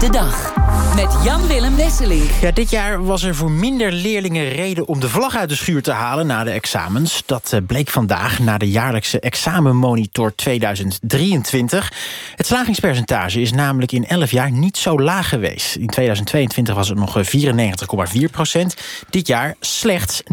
de dag. Met Jan-Willem Wesseling. Ja, dit jaar was er voor minder leerlingen reden om de vlag uit de schuur te halen na de examens. Dat eh, bleek vandaag na de jaarlijkse examenmonitor 2023. Het slagingspercentage is namelijk in 11 jaar niet zo laag geweest. In 2022 was het nog 94,4 eh, procent. Dit jaar slechts 89,4.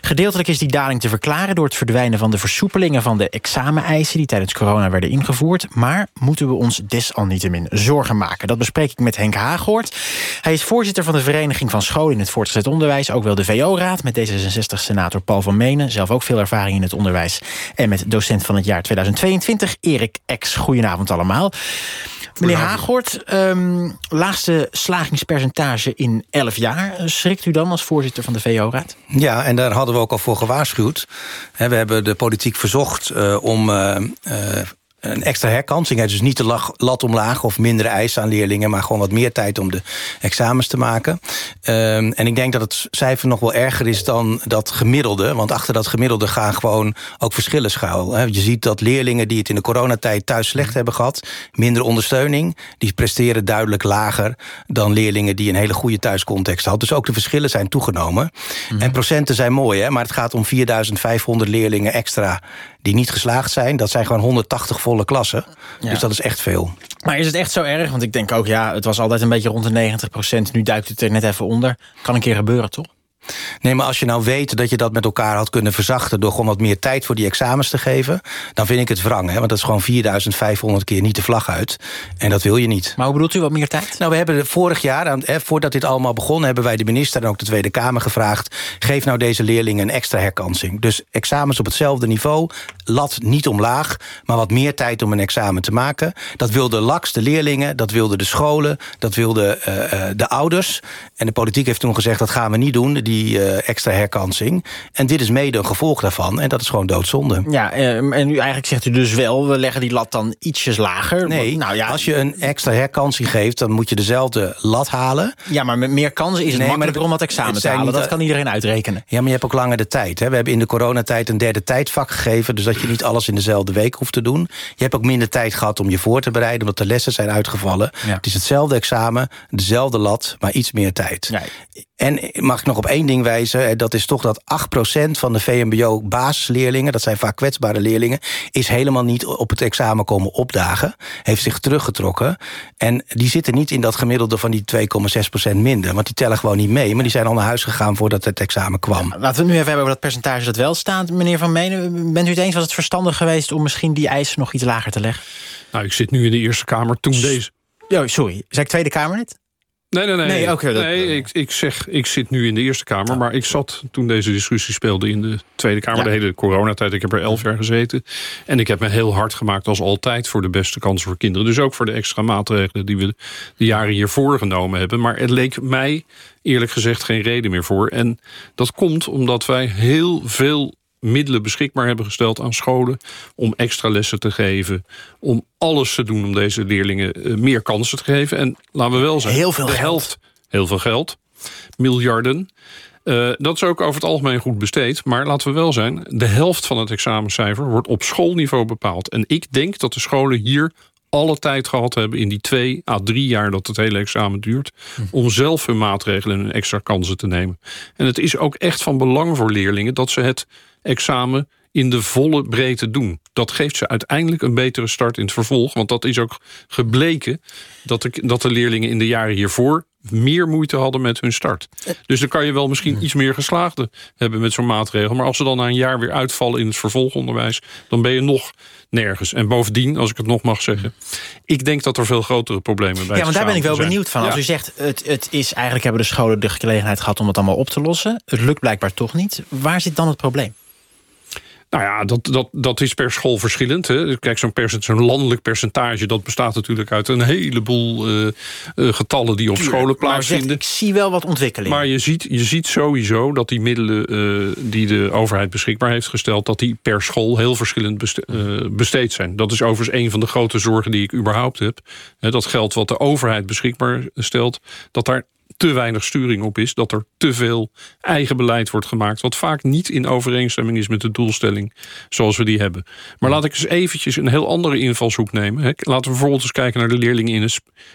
Gedeeltelijk is die daling te verklaren door het verdwijnen van de versoepelingen van de exameneisen die tijdens corona werden ingevoerd. Maar moeten we ons desalniettemin zorgen maken? Dat bespreek ik met Henk Haaghoort. Hij is voorzitter van de Vereniging van Scholen in het Voortgezet Onderwijs, ook wel de VO-raad, met D66-senator Paul van Menen, zelf ook veel ervaring in het onderwijs, en met docent van het jaar 2022, Erik Ex. Goedenavond allemaal. Meneer Haaghoort, um, laagste slagingspercentage in 11 jaar. Schrikt u dan als voorzitter van de VO-raad? Ja, en daar hadden we ook al voor gewaarschuwd. We hebben de politiek verzocht uh, om uh, uh, een extra herkansing. Dus niet de lat omlaag of mindere eisen aan leerlingen... maar gewoon wat meer tijd om de examens te maken. Um, en ik denk dat het cijfer nog wel erger is dan dat gemiddelde. Want achter dat gemiddelde gaan gewoon ook verschillen schuil. Je ziet dat leerlingen die het in de coronatijd thuis slecht mm. hebben gehad... minder ondersteuning, die presteren duidelijk lager... dan leerlingen die een hele goede thuiscontext hadden. Dus ook de verschillen zijn toegenomen. Mm. En procenten zijn mooi, hè, maar het gaat om 4.500 leerlingen extra die niet geslaagd zijn. Dat zijn gewoon 180 volle klassen. Dus dat is echt veel. Maar is het echt zo erg? Want ik denk ook, ja, het was altijd een beetje rond de 90 procent. Nu duikt het er net even onder. Kan een keer gebeuren, toch? Nee, maar als je nou weet dat je dat met elkaar had kunnen verzachten... door gewoon wat meer tijd voor die examens te geven... dan vind ik het wrang, hè? want dat is gewoon 4500 keer niet de vlag uit. En dat wil je niet. Maar hoe bedoelt u wat meer tijd? Nou, we hebben vorig jaar, voordat dit allemaal begon... hebben wij de minister en ook de Tweede Kamer gevraagd... geef nou deze leerlingen een extra herkansing. Dus examens op hetzelfde niveau, lat niet omlaag... maar wat meer tijd om een examen te maken. Dat wilden LAX, de leerlingen, dat wilden de scholen... dat wilden uh, de ouders. En de politiek heeft toen gezegd, dat gaan we niet doen... Die uh, extra herkansing. En dit is mede een gevolg daarvan. En dat is gewoon doodzonde. Ja, uh, en nu eigenlijk zegt u dus wel... we leggen die lat dan ietsjes lager. Nee, nou ja, als je een extra herkansing geeft... dan moet je dezelfde lat halen. Ja, maar met meer kansen is het nee, makkelijker om dat examen te halen. Dat kan iedereen uitrekenen. Ja, maar je hebt ook langer de tijd. Hè. We hebben in de coronatijd een derde tijdvak gegeven... dus dat je niet alles in dezelfde week hoeft te doen. Je hebt ook minder tijd gehad om je voor te bereiden... omdat de lessen zijn uitgevallen. Het is hetzelfde examen, dezelfde lat, maar iets meer tijd. En mag ik nog op één ding wijzen. Dat is toch dat 8% van de VMBO-basisleerlingen... dat zijn vaak kwetsbare leerlingen... is helemaal niet op het examen komen opdagen. Heeft zich teruggetrokken. En die zitten niet in dat gemiddelde van die 2,6% minder. Want die tellen gewoon niet mee. Maar die zijn al naar huis gegaan voordat het examen kwam. laten we het nu even hebben over dat percentage dat wel staat. Meneer Van Menen, bent u het eens? Was het verstandig geweest om misschien die eisen nog iets lager te leggen? Nou, ik zit nu in de Eerste Kamer toen deze... Oh, sorry. Zei ik Tweede Kamer net? Nee, nee, nee. Nee, okay, nee ik, ik zeg, ik zit nu in de Eerste Kamer, maar ik zat toen deze discussie speelde in de Tweede Kamer, de hele coronatijd. Ik heb er elf jaar gezeten. En ik heb me heel hard gemaakt als altijd voor de beste kansen voor kinderen. Dus ook voor de extra maatregelen die we de jaren hiervoor genomen hebben. Maar het leek mij eerlijk gezegd geen reden meer voor. En dat komt omdat wij heel veel middelen beschikbaar hebben gesteld aan scholen... om extra lessen te geven, om alles te doen om deze leerlingen eh, meer kansen te geven. En laten we wel zeggen, heel veel de geld. helft, heel veel geld, miljarden... Uh, dat is ook over het algemeen goed besteed. Maar laten we wel zijn, de helft van het examencijfer wordt op schoolniveau bepaald. En ik denk dat de scholen hier alle tijd gehad hebben in die twee à drie jaar dat het hele examen duurt... Hm. om zelf hun maatregelen en extra kansen te nemen. En het is ook echt van belang voor leerlingen dat ze het examen in de volle breedte doen. Dat geeft ze uiteindelijk een betere start in het vervolg. Want dat is ook gebleken dat de, dat de leerlingen in de jaren hiervoor meer moeite hadden met hun start. Dus dan kan je wel misschien iets meer geslaagden hebben met zo'n maatregel. Maar als ze dan na een jaar weer uitvallen in het vervolgonderwijs... dan ben je nog nergens. En bovendien, als ik het nog mag zeggen... ik denk dat er veel grotere problemen bij Ja, want daar ben ik wel benieuwd van. Als u zegt, het, het is eigenlijk hebben de scholen de gelegenheid gehad... om het allemaal op te lossen. Het lukt blijkbaar toch niet. Waar zit dan het probleem? Nou ja, dat, dat, dat is per school verschillend. Hè. Kijk, zo'n zo'n landelijk percentage... dat bestaat natuurlijk uit een heleboel uh, getallen die op scholen plaatsvinden. ik zie wel wat ontwikkeling. Maar je ziet, je ziet sowieso dat die middelen uh, die de overheid beschikbaar heeft gesteld... dat die per school heel verschillend besteed zijn. Dat is overigens een van de grote zorgen die ik überhaupt heb. dat geld wat de overheid beschikbaar stelt... dat daar te weinig sturing op is. Dat er te veel eigen beleid wordt gemaakt. Wat vaak niet in overeenstemming is met de doelstelling zoals we die hebben. Maar laat ik eens eventjes een heel andere invalshoek nemen. Laten we bijvoorbeeld eens kijken naar de leerlingen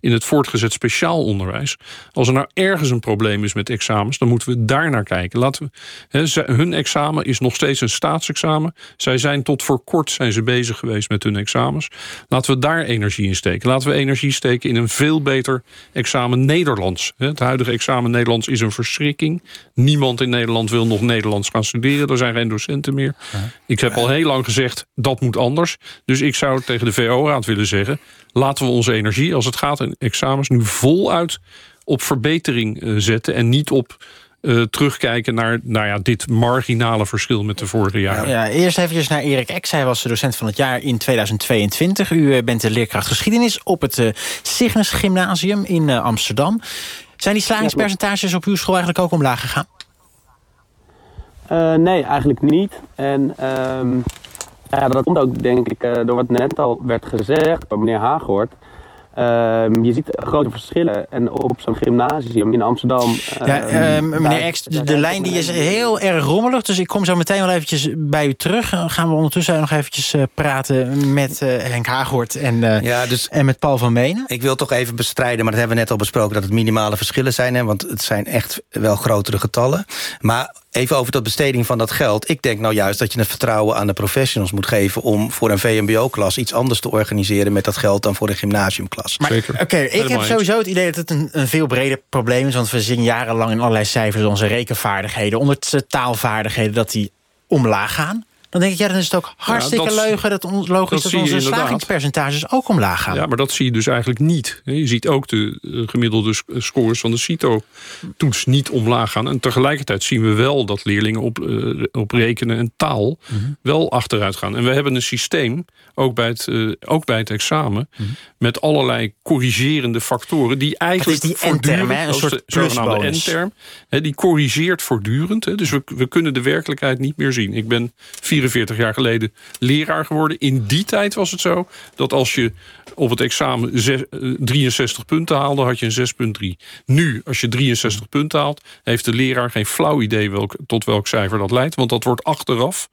in het, voortgezet speciaal onderwijs. Als er nou ergens een probleem is met examens, dan moeten we daar naar kijken. Laten we, hun examen is nog steeds een staatsexamen. Zij zijn tot voor kort zijn ze bezig geweest met hun examens. Laten we daar energie in steken. Laten we energie steken in een veel beter examen Nederlands. Het huidige examen Nederlands is een verschrikking. Niemand in Nederland wil nog Nederlands gaan studeren. Er zijn geen docenten meer. Ik heb al heel lang gezegd, dat moet anders. Dus ik zou tegen de VO-raad willen zeggen... laten we onze energie, als het gaat in examens... nu voluit op verbetering eh, zetten... en niet op uh, terugkijken naar nou ja, dit marginale verschil met de vorige jaren. Ja, eerst even naar Erik Ex. Hij was de docent van het jaar in 2022. U eh, bent de leerkracht geschiedenis op het uh, Cygnus Gymnasium in Amsterdam. Zijn die slagingspercentages op uw school eigenlijk ook omlaag gegaan? nee, eigenlijk niet. En ehm, ja, dat komt ook denk ik door wat net al werd gezegd door meneer Haaghoort. Ehm, je ziet grote verschillen. En op zo'n gymnasium in Amsterdam... Ja, uh, meneer Ex, de, lijn die is heel erg rommelig. Dus ik kom zo meteen wel eventjes bij u terug. Dan gaan we ondertussen nog eventjes uh, praten met uh, Henk Haaghoort en, ja, dus en met Paul van Menen. Ik wil toch even bestrijden, maar dat hebben we net al besproken... dat het minimale verschillen zijn. Hè, want het zijn echt wel grotere getallen. Maar Even over dat besteding van dat geld. Ik denk nou juist dat je het vertrouwen aan de professionals moet geven... om voor een VMBO-klas iets anders te organiseren met dat geld... dan voor een gymnasiumklas. Oké, ik heb sowieso het idee dat het een, een, veel breder probleem is... want we zien jarenlang in allerlei cijfers onze rekenvaardigheden... onder taalvaardigheden dat die omlaag gaan. Dan denk ik, ja, dan is het ook hartstikke ja, leugen... dat on, logisch dat, onze slagingspercentages ook omlaag gaan. Ja, maar dat zie je dus eigenlijk niet. Je ziet ook de eh, gemiddelde scores van de CITO-toets niet omlaag gaan. En tegelijkertijd zien we wel dat leerlingen op, uh, op rekenen en taal... Mhm. wel achteruit gaan. En we hebben een systeem, ook bij het, uh, ook bij het examen... Mhm. met allerlei corrigerende factoren... die eigenlijk die voortdurend... een soort zogenaamde N-term... die corrigeert voortdurend. Hè, dus we, we kunnen de werkelijkheid niet meer zien. Ik ben 44 jaar geleden leraar geworden. In die tijd was het zo dat als je op het examen 63 eh, punten haalde, had je een 6,3. Nu, als je 63 punten haalt, heeft de leraar geen flauw idee welk, tot welk cijfer dat leidt. Want dat wordt achteraf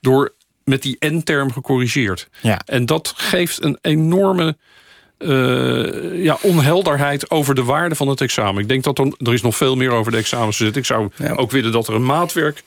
door met die N-term gecorrigeerd. Ja. En dat geeft een enorme uh, ja, onhelderheid over de waarde van het examen. Ik denk dat er, er is nog veel meer over de examens te Ik zou ook willen dat er een maatwerk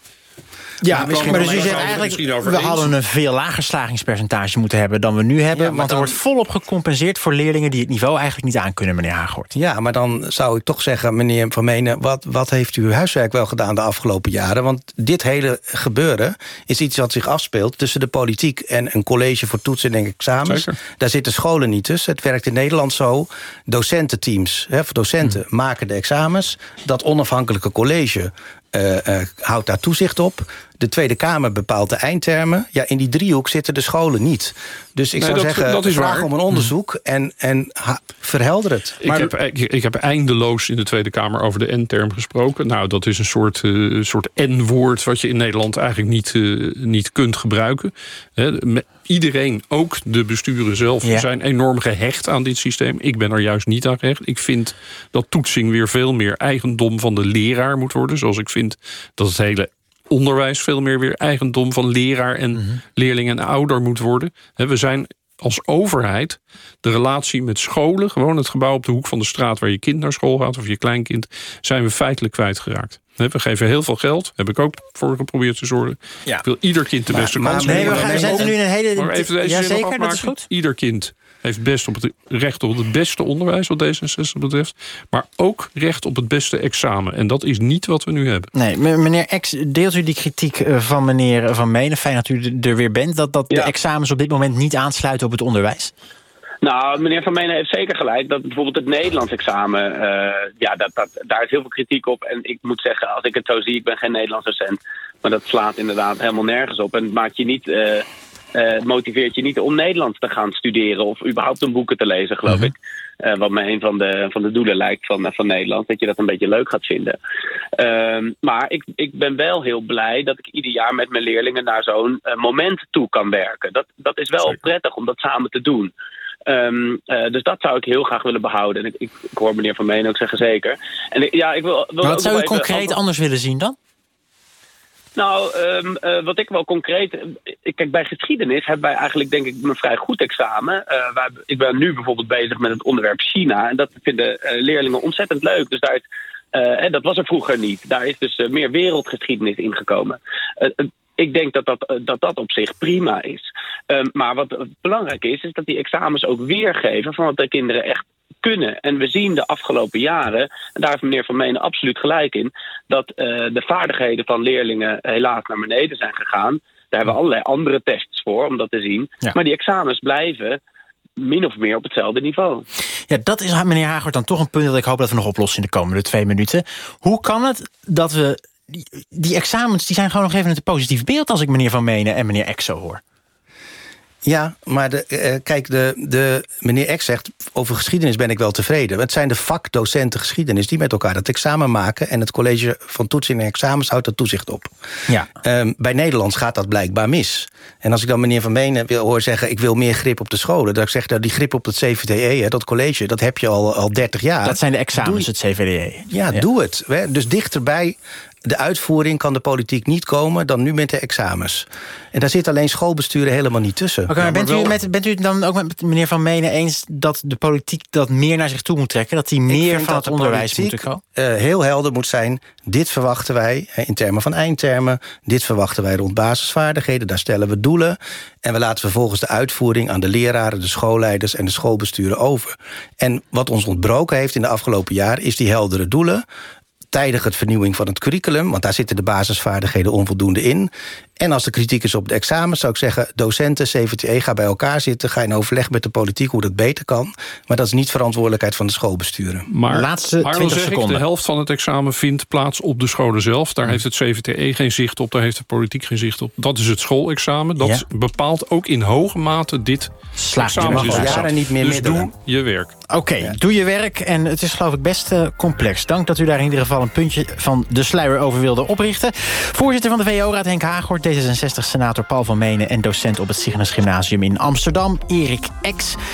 ja, misschien, maar dus u zegt eigenlijk, we hadden een veel lager slagingspercentage moeten hebben dan we nu hebben. want er wordt volop gecompenseerd voor leerlingen die het niveau eigenlijk niet aankunnen, meneer Hagort. Ja, maar dan zou ik toch zeggen, meneer Van Menen, wat, wat heeft u huiswerk wel gedaan de afgelopen jaren? Want dit hele gebeuren is iets wat zich afspeelt tussen de politiek en een college voor toetsen en examens. Daar zitten scholen niet tussen. Het werkt in Nederland zo. Docententeams, hè, docenten hmm. maken de examens. Dat onafhankelijke college uh, houdt daar toezicht op. De Tweede Kamer bepaalt de eindtermen. Ja, in die driehoek zitten de scholen niet. Dus ik zou zeggen, dat is vraag om een onderzoek en, en verhelder het. Ik, heb, ik, heb eindeloos in de Tweede Kamer over de N-term gesproken. Nou, dat is een soort, uh, soort N-woord... wat je in Nederland eigenlijk niet, uh, niet kunt gebruiken. iedereen, ook de besturen zelf, zijn enorm gehecht aan dit systeem. Ik ben er juist niet aan gehecht. Ik vind dat toetsing weer veel meer eigendom van de leraar moet worden. Zoals ik vind dat het hele onderwijs veel meer weer eigendom van leraar en mm leerling en ouder moet worden. We zijn als overheid de relatie met scholen, gewoon het gebouw op de hoek van de straat waar je kind naar school gaat of je kleinkind, zijn we feitelijk kwijtgeraakt. We geven heel veel geld. Heb ik ook voor geprobeerd te zorgen. Ja. Ik wil ieder kind de beste kans geven. Nee, we, zijn nu een hele... Maar even deze ja, zeker, dat is goed. Ieder kind heeft best op het recht op het beste onderwijs... wat D66 betreft. Maar ook recht op het beste examen. En dat is niet wat we nu hebben. Nee, meneer Ex, deelt u die kritiek eh, van meneer Van Menen? Fijn dat u er weer bent. Dat, dat de examens op dit moment niet aansluiten op het onderwijs? Nou, meneer Van Menen heeft zeker gelijk dat bijvoorbeeld het Nederlands examen, uh, ja, dat, dat, daar is heel veel kritiek op. En ik moet zeggen, als ik het zo zie, ik ben geen Nederlands docent, maar dat slaat inderdaad helemaal nergens op. En het maakt je niet, uh, uh, motiveert je niet om Nederlands te gaan studeren of überhaupt een boeken te lezen, geloof mhm. ik. wat me een van de, van de doelen lijkt van, van Nederland, dat je dat een beetje leuk gaat vinden. Ehm, maar ik, ik ben wel heel blij dat ik ieder jaar met mijn leerlingen naar zo'n moment toe kan werken. Dat, dat is wel prettig om dat samen te doen. Ehm, eh, dus dat zou ik heel graag willen behouden. En ik, ik, ik hoor meneer Van Meen ook zeggen zeker. En ik- ja, ik wil, wil wat zou u concreet anders willen zien dan? Nou, ehm, eh, wat ik wel concreet. Kijk, bij geschiedenis hebben wij eigenlijk, denk ik, een vrij goed examen. Eh, ik ben nu bijvoorbeeld bezig met het onderwerp China. En dat vinden eh, leerlingen ontzettend leuk. Dus daar is, en dat was er vroeger niet. Daar is dus meer wereldgeschiedenis ingekomen. Ik denk dat dat, dat dat op zich prima is. Ehm, maar wat belangrijk is, is dat die examens ook weergeven van wat de kinderen echt kunnen. En we zien de afgelopen jaren, en daar heeft meneer Van Menen absoluut gelijk in, dat eh, de vaardigheden van leerlingen helaas naar beneden zijn gegaan. Daar hebben we allerlei andere tests voor om dat te zien. Ja. Maar die examens blijven min of meer op hetzelfde niveau. Ja, dat is, meneer Hagert, dan toch een punt dat ik hoop dat we nog oplossen in de komende twee minuten. Hoe kan het dat we. Die, die examens die zijn gewoon nog even een positief beeld als ik meneer Van Menen en meneer Exo hoor. Ja, maar de, eh, kijk, de, de, meneer X zegt... over geschiedenis ben ik wel tevreden. Het zijn de vakdocenten geschiedenis die met elkaar het examen maken... en het college van toetsing en examens houdt er toezicht op. Ja. Ehm, bij Nederlands gaat dat blijkbaar mis. En als ik dan meneer Van Menen wil hoor zeggen... ik wil meer grip op de scholen... dan ik zeg, nou, die grip op het CVTE, hè, dat college... dat heb je al, al 30 jaar. Dat zijn de examens, Doe- het CVDE. ja, doe het. Hè. Dus dichterbij de uitvoering kan de politiek niet komen... dan nu met de examens. En daar zit alleen schoolbesturen helemaal niet tussen. Oké, maar bent, u met, bent u het dan ook met meneer Van Menen eens dat de politiek dat meer naar zich toe moet trekken? Dat die meer van het de onderwijs moeten komen? eh, heel helder moet zijn. Dit verwachten wij hè, in termen van eindtermen. Dit verwachten wij rond basisvaardigheden. Daar stellen we doelen. En we laten vervolgens de uitvoering aan de leraren, de schoolleiders en de schoolbesturen over. En wat ons ontbroken heeft in de afgelopen jaar is die heldere doelen tijdig het vernieuwing van het curriculum... want daar zitten de basisvaardigheden onvoldoende in. En als de kritiek is op de examens, zou ik zeggen... docenten, CVTE, ga bij elkaar zitten... ga in overleg met de politiek hoe dat beter kan. Maar dat is niet verantwoordelijkheid van de schoolbesturen. Maar, Laatste maar dan 20 zeg ik, seconden. de helft van het examen vindt plaats op de scholen zelf. Hm. Daar heeft het CVTE geen zicht op, daar heeft de politiek geen zicht op. Dat is het schoolexamen. Dat Ja. bepaalt ook in hoge mate dit Slaagt u examen. er nog al jaren niet meer dus middelen. doe je werk. Oké, doe je werk. En het is geloof ik best eh, complex. Dank dat u daar in ieder geval een puntje van de sluier over wilde oprichten. Voorzitter van de VO-raad Henk Haaghoort, D66-senator Paul van Menen... en docent op het Cygnus Gymnasium in Amsterdam, Erik Ex.